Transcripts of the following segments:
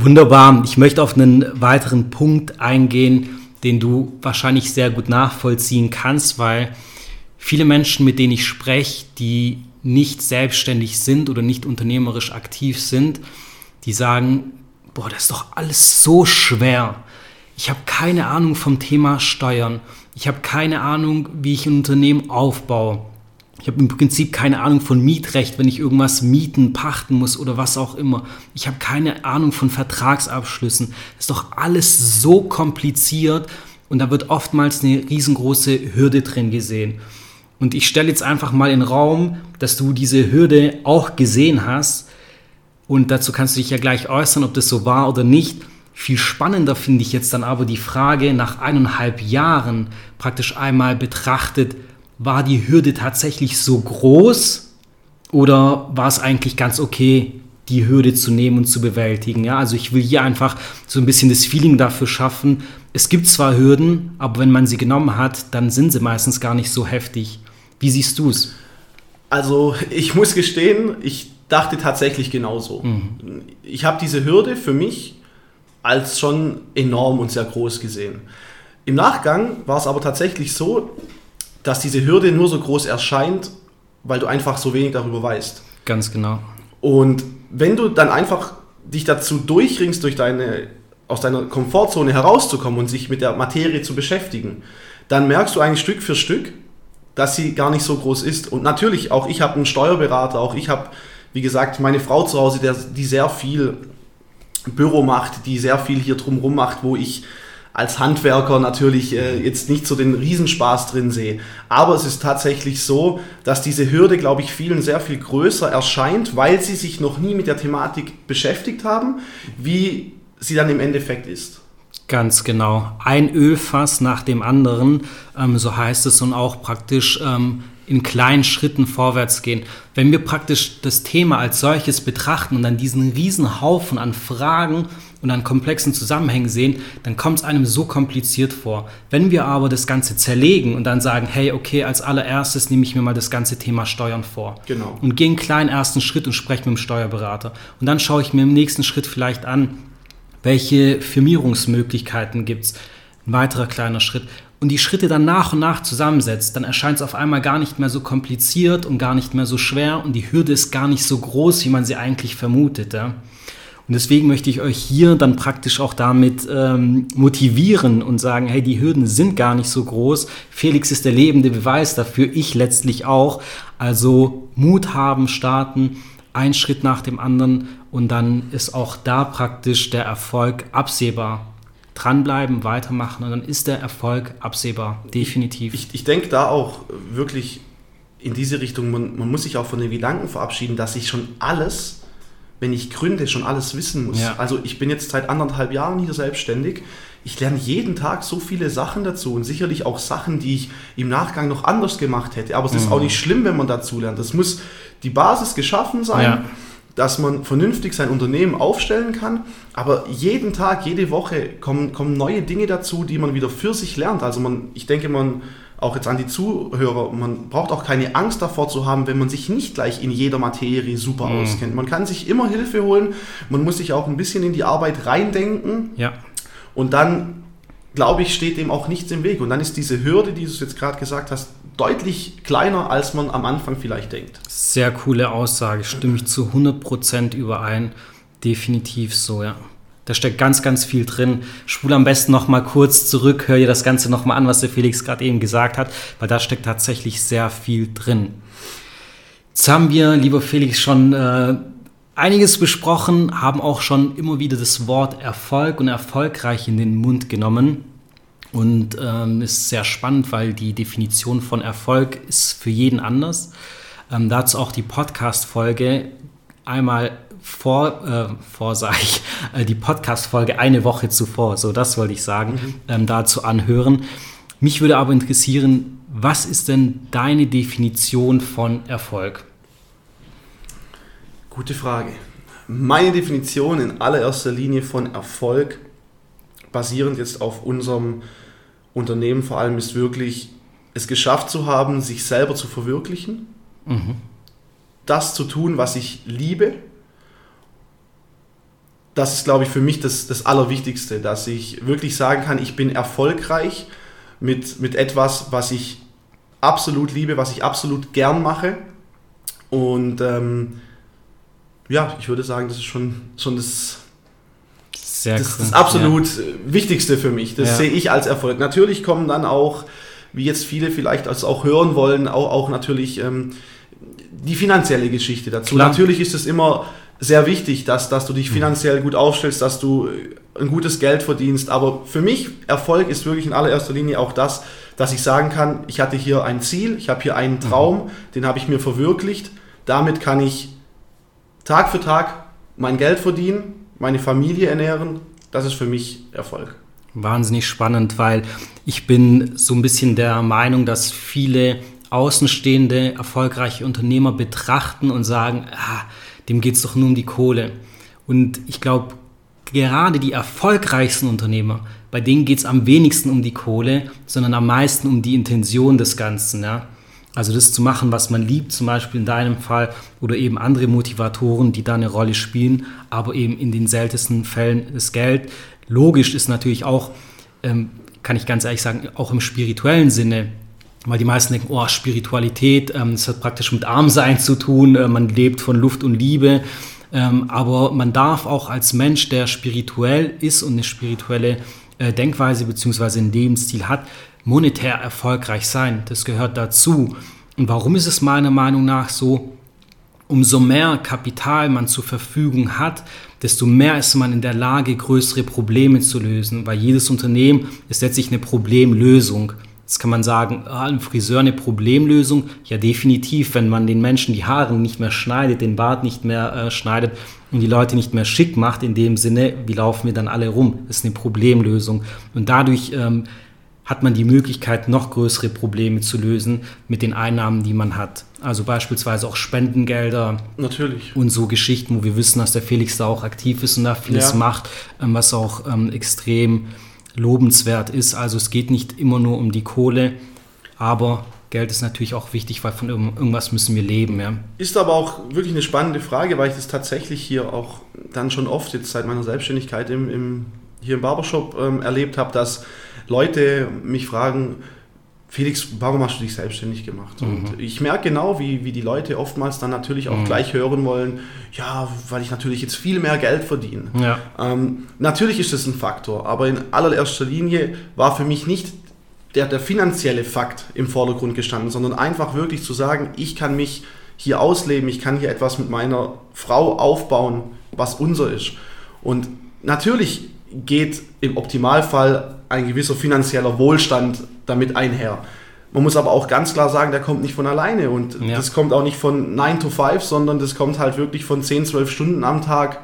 Wunderbar. Ich möchte auf einen weiteren Punkt eingehen, den du wahrscheinlich sehr gut nachvollziehen kannst, weil viele Menschen, mit denen ich spreche, die nicht selbstständig sind oder nicht unternehmerisch aktiv sind, die sagen, boah, das ist doch alles so schwer. Ich habe keine Ahnung vom Thema Steuern. Ich habe keine Ahnung, wie ich ein Unternehmen aufbaue. Ich habe im Prinzip keine Ahnung von Mietrecht, wenn ich irgendwas mieten, pachten muss oder was auch immer. Ich habe keine Ahnung von Vertragsabschlüssen. Das ist doch alles so kompliziert und da wird oftmals eine riesengroße Hürde drin gesehen. Und ich stelle jetzt einfach mal in den Raum, dass du diese Hürde auch gesehen hast. Und dazu kannst du dich ja gleich äußern, ob das so war oder nicht. Viel spannender finde ich jetzt dann aber die Frage nach eineinhalb Jahren praktisch einmal betrachtet, war die Hürde tatsächlich so groß oder war es eigentlich ganz okay, die Hürde zu nehmen und zu bewältigen? Ja, also ich will hier einfach so ein bisschen das Feeling dafür schaffen. Es gibt zwar Hürden, aber wenn man sie genommen hat, dann sind sie meistens gar nicht so heftig. Wie siehst du es? Also ich muss gestehen, ich dachte tatsächlich genauso. Mhm. Ich habe diese Hürde für mich als schon enorm und sehr groß gesehen. Im Nachgang war es aber tatsächlich so, dass diese Hürde nur so groß erscheint, weil du einfach so wenig darüber weißt. Ganz genau. Und wenn du dann einfach dich dazu durchringst, durch deine, aus deiner Komfortzone herauszukommen und sich mit der Materie zu beschäftigen, dann merkst du eigentlich Stück für Stück, dass sie gar nicht so groß ist. Und natürlich, auch ich habe einen Steuerberater, auch ich habe, wie gesagt, meine Frau zu Hause, der, die sehr viel Büro macht, die sehr viel hier drumherum macht, wo ich als Handwerker natürlich äh, jetzt nicht so den Riesenspaß drin sehe. Aber es ist tatsächlich so, dass diese Hürde, glaube ich, vielen sehr viel größer erscheint, weil sie sich noch nie mit der Thematik beschäftigt haben, wie sie dann im Endeffekt ist. Ganz genau. Ein Ölfass nach dem anderen, ähm, so heißt es, und auch praktisch ähm, in kleinen Schritten vorwärts gehen. Wenn wir praktisch das Thema als solches betrachten und dann diesen riesen Haufen an Fragen und an komplexen Zusammenhängen sehen, dann kommt es einem so kompliziert vor. Wenn wir aber das Ganze zerlegen und dann sagen, hey, okay, als allererstes nehme ich mir mal das ganze Thema Steuern vor. Genau. Und gehe einen kleinen ersten Schritt und spreche mit dem Steuerberater. Und dann schaue ich mir im nächsten Schritt vielleicht an, welche Firmierungsmöglichkeiten gibt es. Ein weiterer kleiner Schritt und die Schritte dann nach und nach zusammensetzt, dann erscheint es auf einmal gar nicht mehr so kompliziert und gar nicht mehr so schwer und die Hürde ist gar nicht so groß, wie man sie eigentlich vermutet. Ja? Und deswegen möchte ich euch hier dann praktisch auch damit ähm, motivieren und sagen, hey, die Hürden sind gar nicht so groß. Felix ist der lebende Beweis dafür, ich letztlich auch. Also Mut haben, starten, ein Schritt nach dem anderen und dann ist auch da praktisch der Erfolg absehbar dranbleiben, weitermachen und dann ist der Erfolg absehbar, definitiv. Ich, ich denke da auch wirklich in diese Richtung, man, man, muss sich auch von den Gedanken verabschieden, dass ich schon alles, wenn ich gründe, schon alles wissen muss. Ja. Also ich bin jetzt seit anderthalb Jahren hier selbstständig. Ich lerne jeden Tag so viele Sachen dazu und sicherlich auch Sachen, die ich im Nachgang noch anders gemacht hätte. Aber es mhm. ist auch nicht schlimm, wenn man dazu lernt. Es muss die Basis geschaffen sein. Ja dass man vernünftig sein Unternehmen aufstellen kann. Aber jeden Tag, jede Woche kommen, kommen neue Dinge dazu, die man wieder für sich lernt. Also man, ich denke, man auch jetzt an die Zuhörer, man braucht auch keine Angst davor zu haben, wenn man sich nicht gleich in jeder Materie super mhm. auskennt. Man kann sich immer Hilfe holen, man muss sich auch ein bisschen in die Arbeit reindenken. Ja. Und dann, glaube ich, steht dem auch nichts im Weg. Und dann ist diese Hürde, die du jetzt gerade gesagt hast, deutlich kleiner, als man am Anfang vielleicht denkt. Sehr coole Aussage, stimme ich zu 100% überein. Definitiv so, ja. Da steckt ganz, ganz viel drin. Spul am besten noch mal kurz zurück, hör dir das Ganze noch mal an, was der Felix gerade eben gesagt hat, weil da steckt tatsächlich sehr viel drin. Jetzt haben wir, lieber Felix, schon äh, einiges besprochen, haben auch schon immer wieder das Wort Erfolg und erfolgreich in den Mund genommen. Und ähm, ist sehr spannend, weil die Definition von Erfolg ist für jeden anders. Ähm, dazu auch die Podcast-Folge einmal vor, äh, vor sage ich, äh, die Podcast-Folge eine Woche zuvor, so das wollte ich sagen, mhm. ähm, dazu anhören. Mich würde aber interessieren, was ist denn deine Definition von Erfolg? Gute Frage. Meine Definition in allererster Linie von Erfolg basierend jetzt auf unserem Unternehmen vor allem ist wirklich, es geschafft zu haben, sich selber zu verwirklichen, mhm. das zu tun, was ich liebe, das ist, glaube ich, für mich das, das Allerwichtigste, dass ich wirklich sagen kann, ich bin erfolgreich mit, mit etwas, was ich absolut liebe, was ich absolut gern mache. Und ähm, ja, ich würde sagen, das ist schon, schon das, Sehr das, cool. das absolut ja. Wichtigste für mich. Das ja. sehe ich als Erfolg. Natürlich kommen dann auch, wie jetzt viele vielleicht als auch hören wollen, auch, auch natürlich ähm, die finanzielle Geschichte dazu. Klar. Natürlich ist es immer sehr wichtig, dass, dass du dich mhm. finanziell gut aufstellst, dass du ein gutes Geld verdienst. Aber für mich Erfolg ist wirklich in allererster Linie auch das, dass ich sagen kann, ich hatte hier ein Ziel, ich habe hier einen mhm. Traum, mhm. den habe ich mir verwirklicht. Damit kann ich Tag für Tag mein Geld verdienen, meine Familie ernähren. Das ist für mich Erfolg. Wahnsinnig spannend, weil ich bin so ein bisschen der Meinung, dass viele außenstehende, erfolgreiche Unternehmer betrachten und sagen, ah, dem geht es doch nur um die Kohle. Und ich glaube, gerade die erfolgreichsten Unternehmer, bei denen geht es am wenigsten um die Kohle, sondern am meisten um die Intention des Ganzen. Ja? Also das zu machen, was man liebt, zum Beispiel in deinem Fall, oder eben andere Motivatoren, die da eine Rolle spielen, aber eben in den seltensten Fällen das Geld. Logisch ist natürlich auch, ähm, kann ich ganz ehrlich sagen, auch im spirituellen Sinne weil die meisten denken, oh, Spiritualität, ähm, das hat praktisch mit Armsein zu tun, äh, man lebt von Luft und Liebe. Ähm, aber man darf auch als Mensch, der spirituell ist und eine spirituelle äh, Denkweise bzw. einen Lebensstil hat, monetär erfolgreich sein. Das gehört dazu. Und warum ist es meiner Meinung nach so? Umso mehr Kapital man zur Verfügung hat, desto mehr ist man in der Lage, größere Probleme zu lösen, weil jedes Unternehmen ist letztlich eine Problemlösung. Jetzt kann man sagen, ah, ein Friseur eine Problemlösung. Ja, definitiv, wenn man den Menschen die Haare nicht mehr schneidet, den Bart nicht mehr äh, schneidet und die Leute nicht mehr schick macht, in dem Sinne, wie laufen wir dann alle rum? Das ist eine Problemlösung. Und dadurch ähm, hat man die Möglichkeit, noch größere Probleme zu lösen mit den Einnahmen, die man hat. Also beispielsweise auch Spendengelder. Natürlich. Und so Geschichten, wo wir wissen, dass der Felix da auch aktiv ist und da vieles ja. macht, ähm, was auch ähm, extrem lobenswert ist. Also es geht nicht immer nur um die Kohle, aber Geld ist natürlich auch wichtig, weil von irgendwas müssen wir leben. Ja. Ist aber auch wirklich eine spannende Frage, weil ich das tatsächlich hier auch dann schon oft jetzt seit meiner Selbstständigkeit im, im hier im Barbershop ähm, erlebt habe, dass Leute mich fragen, Felix, warum hast du dich selbstständig gemacht? Mhm. Und ich merke genau, wie, wie die Leute oftmals dann natürlich auch mhm. gleich hören wollen, ja, weil ich natürlich jetzt viel mehr Geld verdiene. Ja. Ähm, natürlich ist das ein Faktor, aber in allererster Linie war für mich nicht der, der finanzielle Fakt im Vordergrund gestanden, sondern einfach wirklich zu sagen, ich kann mich hier ausleben, ich kann hier etwas mit meiner Frau aufbauen, was unser ist. Und natürlich geht im Optimalfall ein gewisser finanzieller Wohlstand damit einher. Man muss aber auch ganz klar sagen, der kommt nicht von alleine und ja. das kommt auch nicht von 9 to 5, sondern das kommt halt wirklich von 10, 12 Stunden am Tag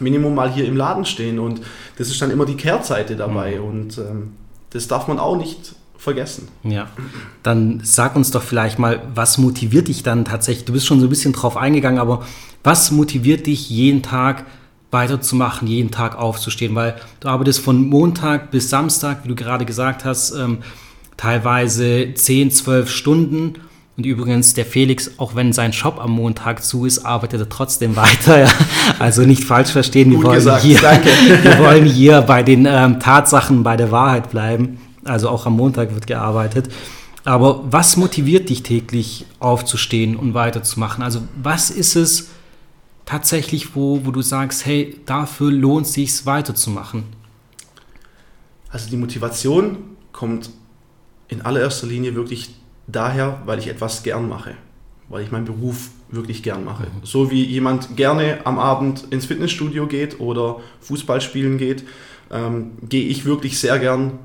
Minimum mal hier im Laden stehen und das ist dann immer die Kehrseite dabei mhm. und ähm, das darf man auch nicht vergessen. Ja, dann sag uns doch vielleicht mal, was motiviert dich dann tatsächlich? Du bist schon so ein bisschen drauf eingegangen, aber was motiviert dich jeden Tag weiterzumachen, jeden Tag aufzustehen, weil du arbeitest von Montag bis Samstag, wie du gerade gesagt hast, ähm, teilweise 10, 12 Stunden. Und übrigens, der Felix, auch wenn sein Shop am Montag zu ist, arbeitet er trotzdem weiter. Ja. Also nicht falsch verstehen, wir wollen, gesagt, hier, wir wollen hier bei den ähm, Tatsachen, bei der Wahrheit bleiben. Also auch am Montag wird gearbeitet. Aber was motiviert dich täglich aufzustehen und weiterzumachen? Also was ist es, tatsächlich, wo, wo du sagst, hey, dafür lohnt es sich weiterzumachen? Also die Motivation kommt in allererster Linie wirklich daher, weil ich etwas gern mache, weil ich meinen Beruf wirklich gern mache. Mhm. So wie jemand gerne am Abend ins Fitnessstudio geht oder Fußball spielen geht, ähm, gehe ich wirklich sehr gern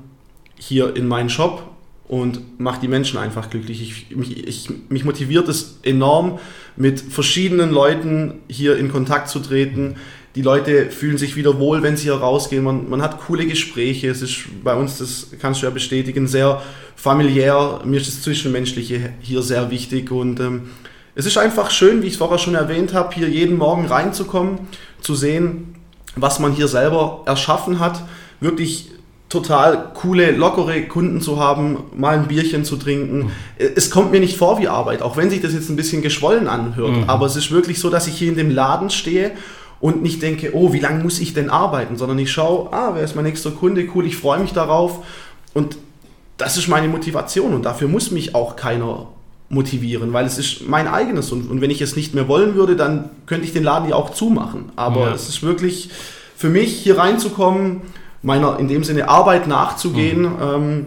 hier in meinen Shop und mache die Menschen einfach glücklich. Ich, mich, ich, mich motiviert es enorm, mit verschiedenen Leuten hier in Kontakt zu treten. Die Leute fühlen sich wieder wohl, wenn sie hier rausgehen. Man, man hat coole Gespräche. Es ist bei uns, das kannst du ja bestätigen, sehr familiär. Mir ist das Zwischenmenschliche hier sehr wichtig und ähm, es ist einfach schön, wie ich es vorher schon erwähnt habe, hier jeden Morgen reinzukommen, zu sehen, was man hier selber erschaffen hat. Wirklich total coole, lockere Kunden zu haben, mal ein Bierchen zu trinken. Es kommt mir nicht vor wie Arbeit, auch wenn sich das jetzt ein bisschen geschwollen anhört. Mhm. Aber es ist wirklich so, dass ich hier in dem Laden stehe und nicht denke, oh, wie lange muss ich denn arbeiten, sondern ich schaue, ah, wer ist mein nächster Kunde, cool, ich freue mich darauf und das ist meine Motivation und dafür muss mich auch keiner motivieren, weil es ist mein eigenes und, und wenn ich es nicht mehr wollen würde, dann könnte ich den Laden ja auch zumachen. Aber ja. es ist wirklich für mich hier reinzukommen, meiner in dem Sinne Arbeit nachzugehen, mhm. ähm,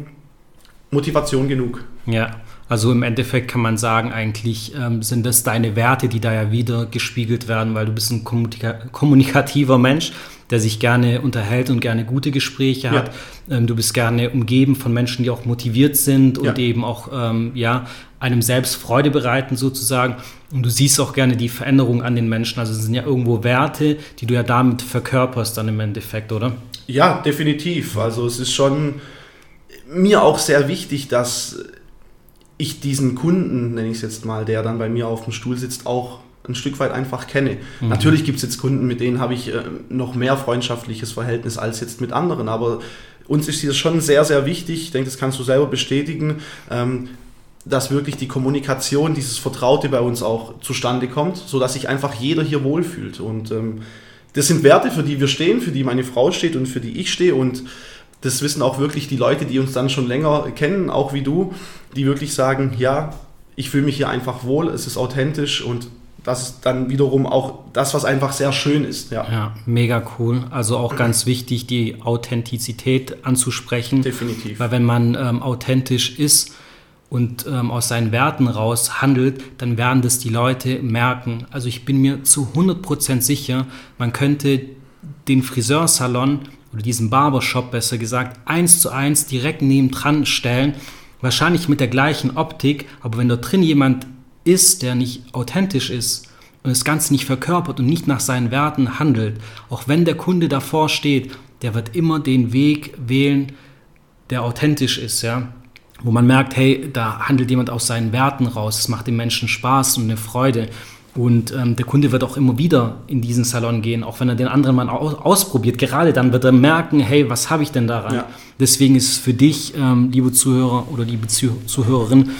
Motivation genug. Ja. Also im Endeffekt kann man sagen, eigentlich ähm, sind das deine Werte, die da ja wieder gespiegelt werden, weil du bist ein kommunika kommunikativer Mensch, der sich gerne unterhält und gerne gute Gespräche hat. Ja. Ähm, du bist gerne umgeben von Menschen, die auch motiviert sind und ja. eben auch ähm, ja, einem selbst Freude bereiten sozusagen. Und du siehst auch gerne die Veränderung an den Menschen. Also es sind ja irgendwo Werte, die du ja damit verkörperst dann im Endeffekt, oder? Ja, definitiv. Also es ist schon mir auch sehr wichtig, dass ich diesen Kunden, nenne ich es jetzt mal, der dann bei mir auf dem Stuhl sitzt, auch ein Stück weit einfach kenne. Mhm. Natürlich gibt es jetzt Kunden, mit denen habe ich äh, noch mehr freundschaftliches Verhältnis als jetzt mit anderen, aber uns ist hier schon sehr, sehr wichtig, ich denke, das kannst du selber bestätigen, ähm, dass wirklich die Kommunikation, dieses Vertraute bei uns auch zustande kommt, sodass sich einfach jeder hier wohlfühlt. Und ähm, das sind Werte, für die wir stehen, für die meine Frau steht und für die ich stehe. Und das wissen auch wirklich die Leute, die uns dann schon länger kennen, auch wie du, die wirklich sagen, ja, ich fühle mich hier einfach wohl, es ist authentisch und das ist dann wiederum auch das, was einfach sehr schön ist. Ja, ja mega cool. Also auch ganz wichtig, die Authentizität anzusprechen. Definitiv. Weil wenn man ähm, authentisch ist und ähm, aus seinen Werten raus handelt, dann werden das die Leute merken. Also ich bin mir zu 100% sicher, man könnte den Friseursalon oder diesen Barbershop besser gesagt, eins zu eins direkt nebendran stellen. Wahrscheinlich mit der gleichen Optik, aber wenn da drin jemand ist, der nicht authentisch ist und das Ganze nicht verkörpert und nicht nach seinen Werten handelt, auch wenn der Kunde davor steht, der wird immer den Weg wählen, der authentisch ist, ja. Wo man merkt, hey, da handelt jemand aus seinen Werten raus. Es macht dem Menschen Spaß und eine Freude. Und ähm, der Kunde wird auch immer wieder in diesen Salon gehen, auch wenn er den anderen mal aus ausprobiert. Gerade dann wird er merken, hey, was habe ich denn daran? Ja. Deswegen ist es für dich, ähm, liebe Zuhörer oder liebe Zuh Zuhörerin,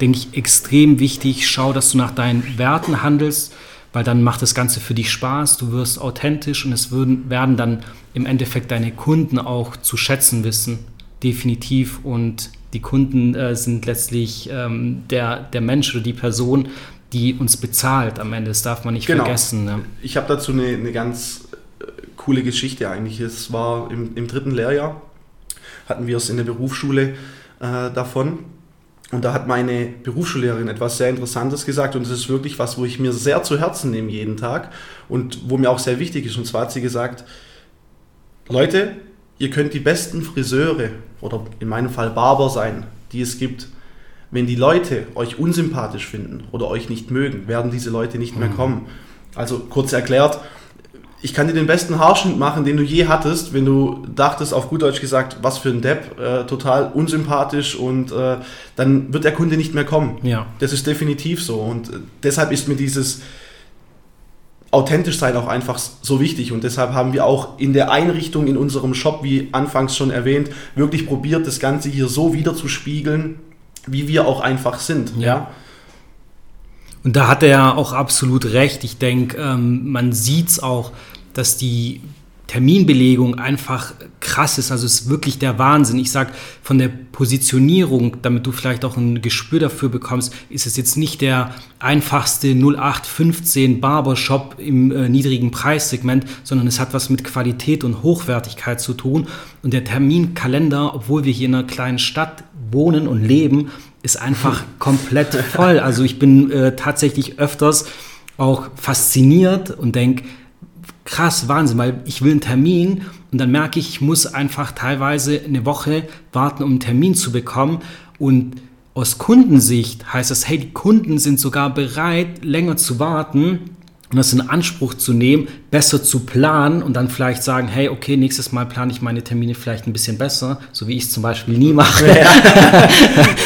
denke ich, extrem wichtig. Schau, dass du nach deinen Werten handelst, weil dann macht das Ganze für dich Spaß. Du wirst authentisch und es würden, werden dann im Endeffekt deine Kunden auch zu schätzen wissen. Definitiv. Und die Kunden äh, sind letztlich ähm, der, der Mensch oder die Person, die uns bezahlt am Ende. Das darf man nicht genau. vergessen. Ne? Ich habe dazu eine, eine ganz äh, coole Geschichte eigentlich. Es war im, im dritten Lehrjahr, hatten wir es in der Berufsschule äh, davon. Und da hat meine Berufsschullehrerin etwas sehr Interessantes gesagt und das ist wirklich was, wo ich mir sehr zu Herzen nehme jeden Tag und wo mir auch sehr wichtig ist. Und zwar hat sie gesagt, Leute, ihr könnt die besten Friseure oder in meinem Fall Barber sein, die es gibt. Wenn die Leute euch unsympathisch finden oder euch nicht mögen, werden diese Leute nicht mehr mhm. kommen. Also kurz erklärt, ich kann dir den besten Haarschnitt machen, den du je hattest, wenn du dachtest, auf gut Deutsch gesagt, was für ein Depp, äh, total unsympathisch und äh, dann wird der Kunde nicht mehr kommen. Ja. Das ist definitiv so und äh, deshalb ist mir dieses authentisch sein auch einfach so wichtig und deshalb haben wir auch in der Einrichtung in unserem Shop, wie anfangs schon erwähnt, wirklich probiert, das Ganze hier so wieder zu spiegeln, wie wir auch einfach sind. Ja. ja? Und da hat er auch absolut recht. Ich denke, ähm, man sieht es auch, dass die Terminbelegung einfach krass ist. Also es ist wirklich der Wahnsinn. Ich sage von der Positionierung, damit du vielleicht auch ein Gespür dafür bekommst, ist es jetzt nicht der einfachste 0815 Barbershop im äh, niedrigen Preissegment, sondern es hat was mit Qualität und Hochwertigkeit zu tun. Und der Terminkalender, obwohl wir hier in einer kleinen Stadt wohnen und leben, ist einfach komplett voll. Also ich bin äh, tatsächlich öfters auch fasziniert und denke, krass, Wahnsinn, weil ich will einen Termin und dann merke ich, ich muss einfach teilweise eine Woche warten, um einen Termin zu bekommen. Und aus Kundensicht heißt das, hey, die Kunden sind sogar bereit, länger zu warten, und das in Anspruch zu nehmen, besser zu planen und dann vielleicht sagen, hey, okay, nächstes Mal plane ich meine Termine vielleicht ein bisschen besser, so wie ich es zum Beispiel nie mache. Ja.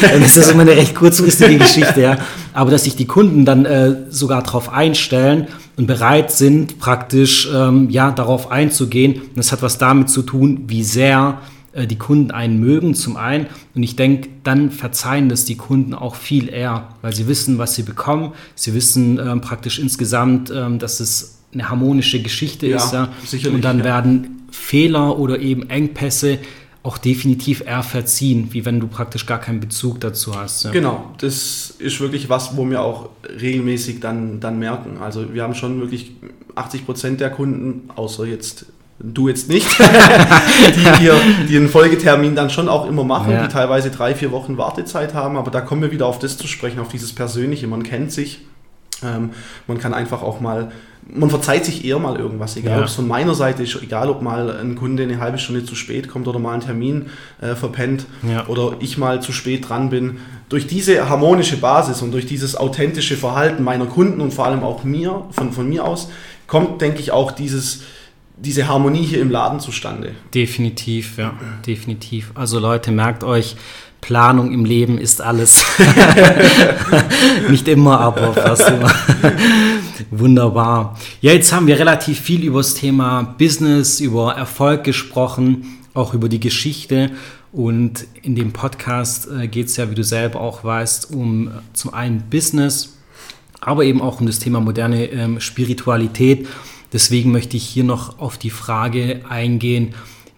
das ist immer eine recht kurzfristige Geschichte, ja. Aber dass sich die Kunden dann äh, sogar darauf einstellen und bereit sind, praktisch ähm, ja darauf einzugehen. Und das hat was damit zu tun, wie sehr die Kunden einen mögen, zum einen. Und ich denke, dann verzeihen das die Kunden auch viel eher, weil sie wissen, was sie bekommen. Sie wissen ähm, praktisch insgesamt, ähm, dass es eine harmonische Geschichte Ja, ist. Ja. sicherlich, Und dann ja. werden Fehler oder eben Engpässe auch definitiv eher verziehen, wie wenn du praktisch gar keinen Bezug dazu hast. Ja. Genau, das ist wirklich was, wo wir auch regelmäßig dann, dann merken. Also wir haben schon wirklich 80 Prozent der Kunden, außer jetzt du jetzt nicht, die, hier, die einen Folgetermin dann schon auch immer machen, Ja. die teilweise drei, vier Wochen Wartezeit haben. Aber da kommen wir wieder auf das zu sprechen, auf dieses Persönliche. Man kennt sich, ähm, man kann einfach auch mal, man verzeiht sich eher mal irgendwas, egal Ja. ob es von meiner Seite ist, egal ob mal ein Kunde eine halbe Stunde zu spät kommt oder mal einen Termin äh, verpennt Ja. oder ich mal zu spät dran bin. Durch diese harmonische Basis und durch dieses authentische Verhalten meiner Kunden und vor allem auch mir, von, von mir aus, kommt, denke ich, auch dieses, diese Harmonie hier im Laden zustande. Definitiv, ja, definitiv. Also Leute, merkt euch, Planung im Leben ist alles. Nicht immer, aber fast immer. Wunderbar. Ja, jetzt haben wir relativ viel über das Thema Business, über Erfolg gesprochen, auch über die Geschichte. Und in dem Podcast äh, geht es ja, wie du selber auch weißt, um äh, zum einen Business, aber eben auch um das Thema moderne ähm, Spiritualität. Deswegen möchte ich hier noch auf die Frage eingehen,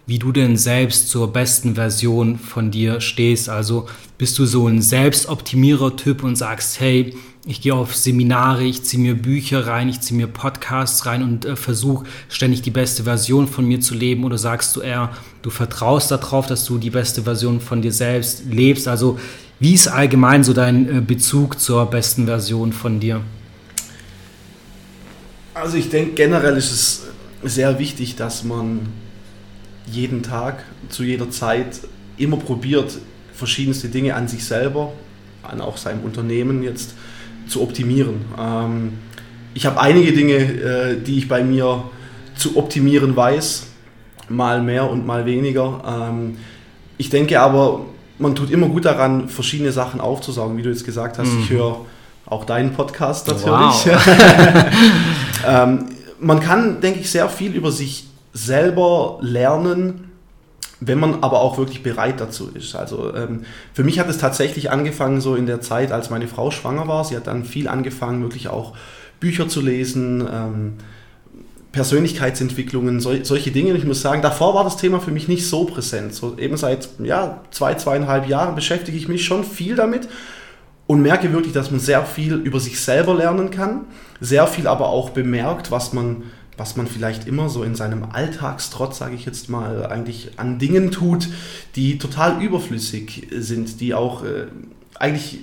wie du denn selbst zur besten Version von dir stehst. Also bist du so ein Selbstoptimierer-Typ und sagst, hey, ich gehe auf Seminare, ich ziehe mir Bücher rein, ich ziehe mir Podcasts rein und äh, versuche ständig die beste Version von mir zu leben? Oder sagst du eher, du vertraust darauf, dass du die beste Version von dir selbst lebst? Also wie ist allgemein so dein äh, Bezug zur besten Version von dir? Also ich denke, generell ist es sehr wichtig, dass man jeden Tag, zu jeder Zeit immer probiert, verschiedenste Dinge an sich selber, an auch seinem Unternehmen jetzt zu optimieren. Ähm, ich habe einige Dinge, äh, die ich bei mir zu optimieren weiß, mal mehr und mal weniger. Ähm, ich denke aber, man tut immer gut daran, verschiedene Sachen aufzusaugen, wie du jetzt gesagt hast. Ich höre auch deinen Podcast natürlich. ähm, man kann, denke ich, sehr viel über sich selber lernen, wenn man aber auch wirklich bereit dazu ist. Also ähm, für mich hat es tatsächlich angefangen so in der Zeit, als meine Frau schwanger war. Sie hat dann viel angefangen, wirklich auch Bücher zu lesen, ähm, Persönlichkeitsentwicklungen, sol solche Dinge. Und ich muss sagen, davor war das Thema für mich nicht so präsent. So eben seit ja, zwei, zweieinhalb Jahren beschäftige ich mich schon viel damit und merke wirklich, dass man sehr viel über sich selber lernen kann, sehr viel aber auch bemerkt, was man, was man vielleicht immer so in seinem Alltagstrotz, sage ich jetzt mal, eigentlich an Dingen tut, die total überflüssig sind, die auch äh, eigentlich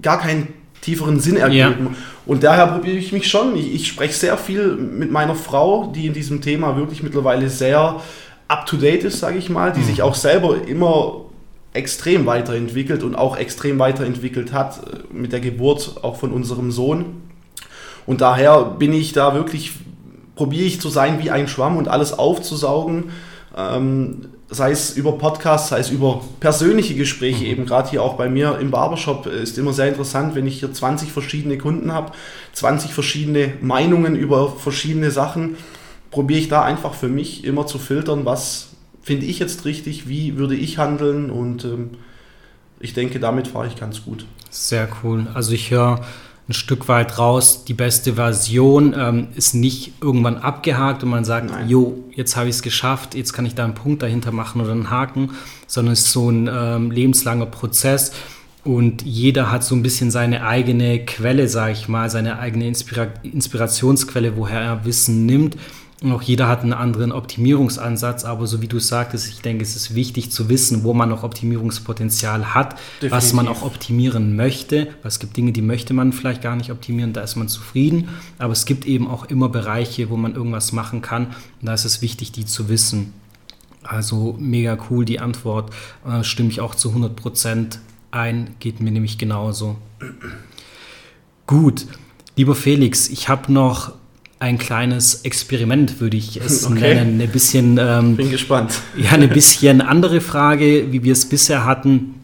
gar keinen tieferen Sinn ergeben. Ja. Und daher probiere ich mich schon. Ich, ich spreche sehr viel mit meiner Frau, die in diesem Thema wirklich mittlerweile sehr up-to-date ist, sage ich mal, die sich auch selber immer extrem weiterentwickelt und auch extrem weiterentwickelt hat äh, mit der Geburt auch von unserem Sohn. Und daher bin ich da wirklich, probiere ich zu sein wie ein Schwamm und alles aufzusaugen, ähm, sei es über Podcasts, sei es über persönliche Gespräche, eben gerade hier auch bei mir im Barbershop äh, ist immer sehr interessant, wenn ich hier 20 verschiedene Kunden habe, 20 verschiedene Meinungen über verschiedene Sachen, probiere ich da einfach für mich immer zu filtern, was finde ich jetzt richtig, wie würde ich handeln und ähm, ich denke, damit fahre ich ganz gut. Sehr cool. Also ich höre ein Stück weit raus, die beste Version ähm, ist nicht irgendwann abgehakt und man sagt, Nein. jo, jetzt habe ich es geschafft, jetzt kann ich da einen Punkt dahinter machen oder einen Haken, sondern es ist so ein ähm, lebenslanger Prozess und jeder hat so ein bisschen seine eigene Quelle, sage ich mal, seine eigene Inspira Inspirationsquelle, woher er Wissen nimmt. Und auch jeder hat einen anderen Optimierungsansatz, aber so wie du sagtest, ich denke, es ist wichtig zu wissen, wo man noch Optimierungspotenzial hat, was man Definitiv. auch optimieren möchte. Weil es gibt Dinge, die möchte man vielleicht gar nicht optimieren, da ist man zufrieden. Aber es gibt eben auch immer Bereiche, wo man irgendwas machen kann. Und da ist es wichtig, die zu wissen. Also mega cool die Antwort. Äh, stimme ich auch zu 100% ein, geht mir nämlich genauso. Gut, lieber Felix, ich habe noch ein kleines Experiment, würde ich es Okay. nennen. Ein bisschen ähm, Bin gespannt. ja, eine bisschen andere Frage, wie wir es bisher hatten.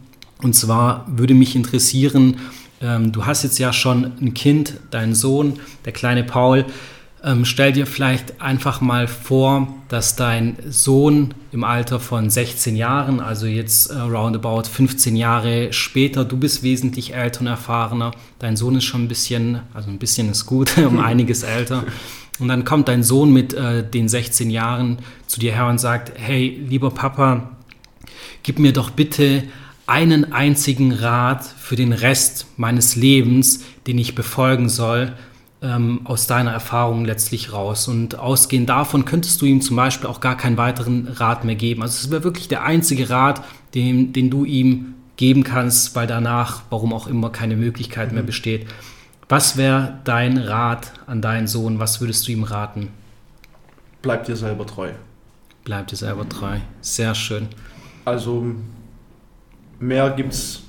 Und zwar würde mich interessieren, ähm, du hast jetzt ja schon ein Kind, deinen Sohn, der kleine Paul. Ähm, stell dir vielleicht einfach mal vor, dass dein Sohn im Alter von 16 Jahren, also jetzt äh, roundabout 15 Jahre später, du bist wesentlich älter und erfahrener, dein Sohn ist schon ein bisschen, also ein bisschen ist gut, um einiges älter. Und dann kommt dein Sohn mit äh, den 16 Jahren zu dir her und sagt, hey, lieber Papa, gib mir doch bitte einen einzigen Rat für den Rest meines Lebens, den ich befolgen soll, ähm, aus deiner Erfahrung letztlich raus. Und ausgehend davon könntest du ihm zum Beispiel auch gar keinen weiteren Rat mehr geben. Also es wäre wirklich der einzige Rat, den, den du ihm geben kannst, weil danach, warum auch immer, keine Möglichkeit mehr besteht. Was wäre dein Rat an deinen Sohn? Was würdest du ihm raten? Bleib dir selber treu. Bleib dir selber treu. Sehr schön. Also mehr gibt es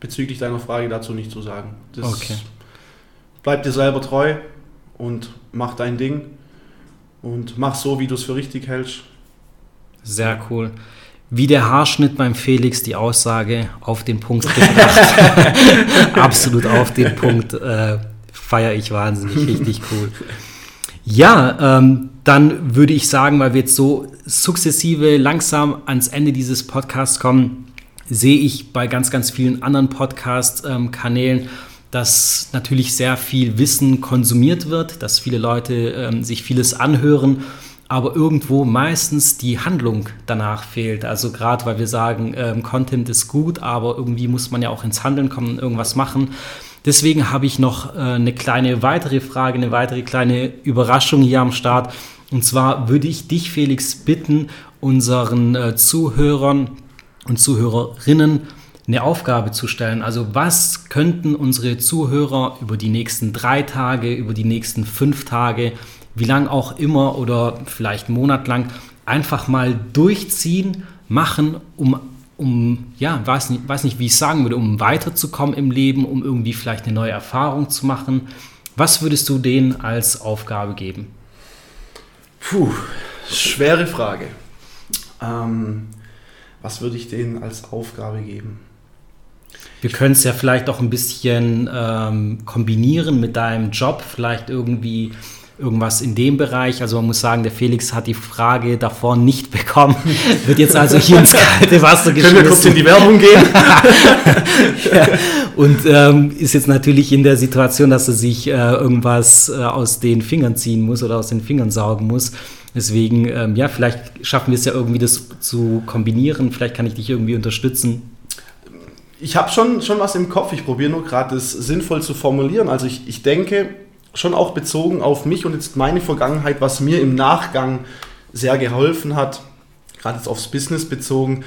bezüglich deiner Frage dazu nicht zu sagen. Das okay. Bleib dir selber treu und mach dein Ding und mach so, wie du es für richtig hältst. Sehr cool. Wie der Haarschnitt beim Felix die Aussage auf den Punkt gebracht. Absolut auf den Punkt. Äh, Feiere ich wahnsinnig, richtig cool. Ja, ähm, dann würde ich sagen, weil wir jetzt so sukzessive langsam ans Ende dieses Podcasts kommen, sehe ich bei ganz, ganz vielen anderen Podcast-Kanälen, ähm, dass natürlich sehr viel Wissen konsumiert wird, dass viele Leute ähm, sich vieles anhören aber irgendwo meistens die Handlung danach fehlt. Also gerade weil wir sagen, ähm, Content ist gut, aber irgendwie muss man ja auch ins Handeln kommen und irgendwas machen. Deswegen habe ich noch äh, eine kleine weitere Frage, eine weitere kleine Überraschung hier am Start. Und zwar würde ich dich, Felix, bitten, unseren äh, Zuhörern und Zuhörerinnen eine Aufgabe zu stellen. Also was könnten unsere Zuhörer über die nächsten drei Tage, über die nächsten fünf Tage wie lang auch immer oder vielleicht monatlang einfach mal durchziehen, machen, um, um ja, weiß nicht, weiß nicht, wie ich sagen würde, um weiterzukommen im Leben, um irgendwie vielleicht eine neue Erfahrung zu machen. Was würdest du denen als Aufgabe geben? Puh, schwere Frage. Ähm, was würde ich denen als Aufgabe geben? Wir können es ja vielleicht auch ein bisschen ähm, kombinieren mit deinem Job, vielleicht irgendwie irgendwas in dem Bereich. Also man muss sagen, der Felix hat die Frage davor nicht bekommen, wird jetzt also hier ins kalte Wasser geschmissen. Können wir kurz in die Werbung gehen? ja. Und ähm, ist jetzt natürlich in der Situation, dass er sich äh, irgendwas äh, aus den Fingern ziehen muss oder aus den Fingern saugen muss. Deswegen, ähm, ja, vielleicht schaffen wir es ja irgendwie, das zu kombinieren. Vielleicht kann ich dich irgendwie unterstützen. Ich habe schon, schon was im Kopf. Ich probiere nur gerade, das sinnvoll zu formulieren. Also ich, ich denke, schon auch bezogen auf mich und jetzt meine Vergangenheit, was mir im Nachgang sehr geholfen hat, gerade jetzt aufs Business bezogen,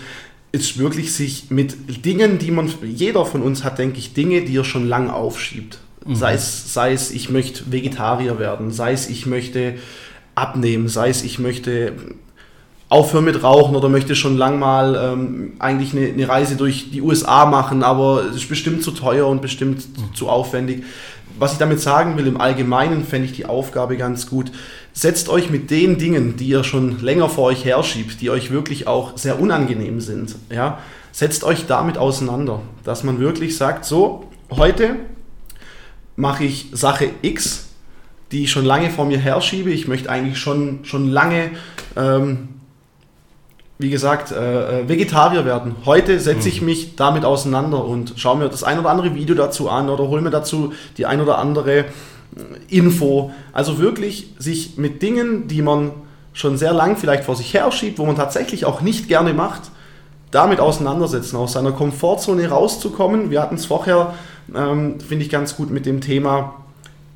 ist wirklich sich mit Dingen, die man, jeder von uns hat, denke ich, Dinge, die er schon lange aufschiebt. Mhm. Sei, es, sei es, ich möchte Vegetarier werden, sei es, ich möchte abnehmen, sei es, ich möchte aufhören mit Rauchen oder möchte schon lang mal ähm, eigentlich eine, eine, Reise durch die USA machen, aber es ist bestimmt zu teuer und bestimmt mhm. zu aufwendig was ich damit sagen will, im Allgemeinen fände ich die Aufgabe ganz gut. Setzt euch mit den Dingen, die ihr schon länger vor euch herschiebt, die euch wirklich auch sehr unangenehm sind, ja, setzt euch damit auseinander, dass man wirklich sagt, so, heute mache ich Sache X, die ich schon lange vor mir herschiebe. Ich möchte eigentlich schon, schon lange ähm, wie gesagt, äh, äh, Vegetarier werden. Heute setze ich mhm. mich damit auseinander und schaue mir das ein oder andere Video dazu an oder hole mir dazu die ein oder andere äh, Info. Also wirklich sich mit Dingen, die man schon sehr lang vielleicht vor sich her schiebt, wo man tatsächlich auch nicht gerne macht, damit auseinandersetzen, aus seiner Komfortzone rauszukommen. Wir hatten es vorher, ähm, finde ich ganz gut mit dem Thema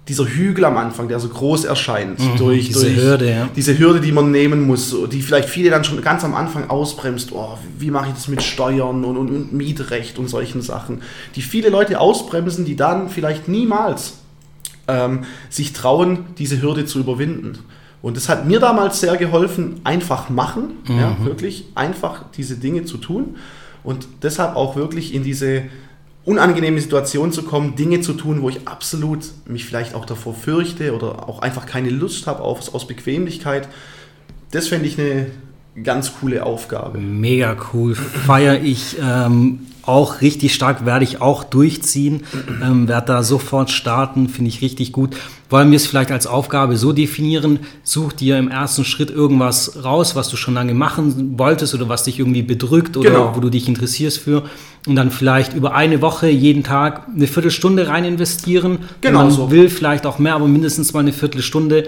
dieser Hügel am Anfang, der so groß erscheint, mhm, durch, diese, durch Hürde, ja. diese Hürde, die man nehmen muss, die vielleicht viele dann schon ganz am Anfang ausbremst, oh, wie mache ich das mit Steuern und, und, und Mietrecht und solchen Sachen, die viele Leute ausbremsen, die dann vielleicht niemals ähm, sich trauen, diese Hürde zu überwinden. Und das hat mir damals sehr geholfen, einfach machen, mhm. ja, wirklich einfach diese Dinge zu tun und deshalb auch wirklich in diese unangenehme Situation zu kommen, Dinge zu tun, wo ich absolut mich vielleicht auch davor fürchte oder auch einfach keine Lust habe auf, aus Bequemlichkeit. Das fände ich eine ganz coole Aufgabe. Mega cool. Feiere ich ähm, auch richtig stark, werde ich auch durchziehen, ähm, werde da sofort starten, finde ich richtig gut. Wollen wir es vielleicht als Aufgabe so definieren, such dir im ersten Schritt irgendwas raus, was du schon lange machen wolltest oder was dich irgendwie bedrückt oder genau. wo du dich interessierst für und dann vielleicht über eine Woche jeden Tag eine Viertelstunde rein investieren. Genau. Man so. will vielleicht auch mehr, aber mindestens mal eine Viertelstunde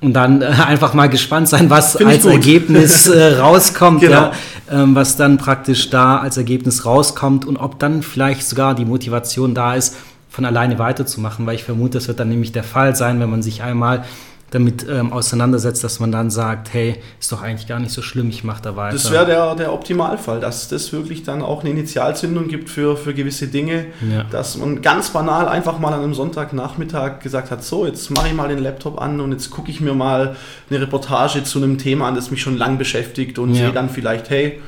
und dann äh, einfach mal gespannt sein, was als Ergebnis äh, rauskommt, genau. ja, ähm, was dann praktisch da als Ergebnis rauskommt und ob dann vielleicht sogar die Motivation da ist, von alleine weiterzumachen, weil ich vermute, das wird dann nämlich der Fall sein, wenn man sich einmal damit ähm, auseinandersetzt, dass man dann sagt, hey, ist doch eigentlich gar nicht so schlimm, ich mache da weiter. Das wäre der, der Optimalfall, dass das wirklich dann auch eine Initialzündung gibt für, für gewisse Dinge, ja. dass man ganz banal einfach mal an einem Sonntagnachmittag gesagt hat, so, jetzt mache ich mal den Laptop an und jetzt gucke ich mir mal eine Reportage zu einem Thema an, das mich schon lang beschäftigt und ja. sehe dann vielleicht, hey,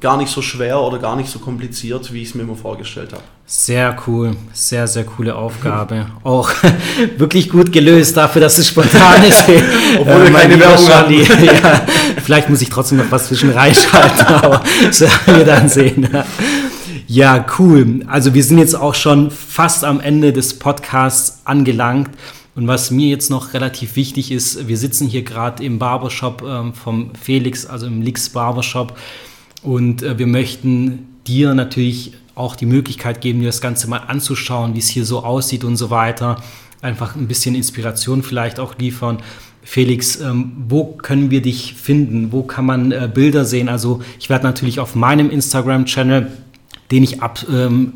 gar nicht so schwer oder gar nicht so kompliziert, wie ich es mir immer vorgestellt habe. Sehr cool, sehr, sehr coole Aufgabe. Auch wirklich gut gelöst dafür, dass es spontan ist. Obwohl wir keine Werbung haben. ja, vielleicht muss ich trotzdem noch was zwischen reinschalten, aber das werden wir dann sehen. Ja, cool. Also wir sind jetzt auch schon fast am Ende des Podcasts angelangt. Und was mir jetzt noch relativ wichtig ist, wir sitzen hier gerade im Barbershop ähm, vom Felix, also im Lix Barbershop. Und äh, wir möchten dir natürlich auch die Möglichkeit geben, dir das Ganze mal anzuschauen, wie es hier so aussieht und so weiter. Einfach ein bisschen Inspiration vielleicht auch liefern. Felix, ähm, wo können wir dich finden? Wo kann man äh, Bilder sehen? Also ich werde natürlich auf meinem Instagram-Channel, den ich ab ähm,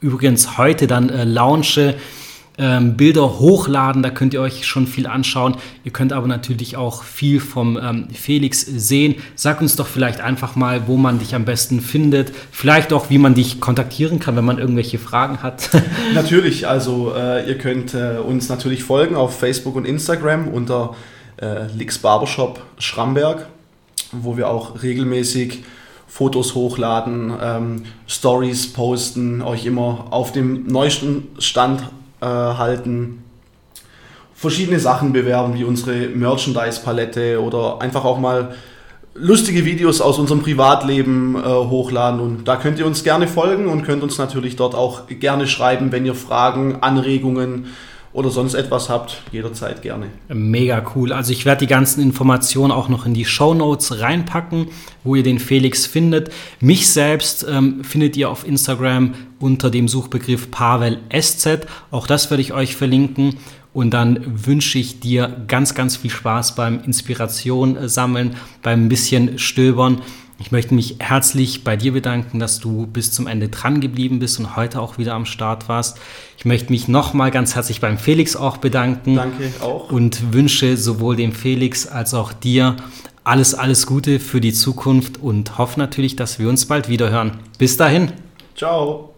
übrigens heute dann äh, launche, ähm, Bilder hochladen, da könnt ihr euch schon viel anschauen. Ihr könnt aber natürlich auch viel vom ähm, Felix sehen. Sag uns doch vielleicht einfach mal, wo man dich am besten findet. Vielleicht auch, wie man dich kontaktieren kann, wenn man irgendwelche Fragen hat. natürlich, also äh, ihr könnt äh, uns natürlich folgen auf Facebook und Instagram unter äh, Lix Barbershop Schramberg, wo wir auch regelmäßig Fotos hochladen, ähm, Stories posten, euch immer auf dem neuesten Stand äh, halten, verschiedene Sachen bewerben, wie unsere Merchandise-Palette oder einfach auch mal lustige Videos aus unserem Privatleben äh, hochladen. Und da könnt ihr uns gerne folgen und könnt uns natürlich dort auch gerne schreiben, wenn ihr Fragen, Anregungen oder sonst etwas habt, jederzeit gerne. Mega cool. Also ich werde die ganzen Informationen auch noch in die Show Notes reinpacken, wo ihr den Felix findet. Mich selbst ähm, findet ihr auf Instagram unter dem Suchbegriff Pavel SZ. Auch das werde ich euch verlinken. Und dann wünsche ich dir ganz, ganz viel Spaß beim Inspiration sammeln, beim bisschen stöbern ich möchte mich herzlich bei dir bedanken, dass du bis zum Ende dran geblieben bist und heute auch wieder am Start warst. Ich möchte mich nochmal ganz herzlich beim Felix auch bedanken. Danke auch. Und wünsche sowohl dem Felix als auch dir alles, alles Gute für die Zukunft und hoffe natürlich, dass wir uns bald wieder hören. Bis dahin. Ciao.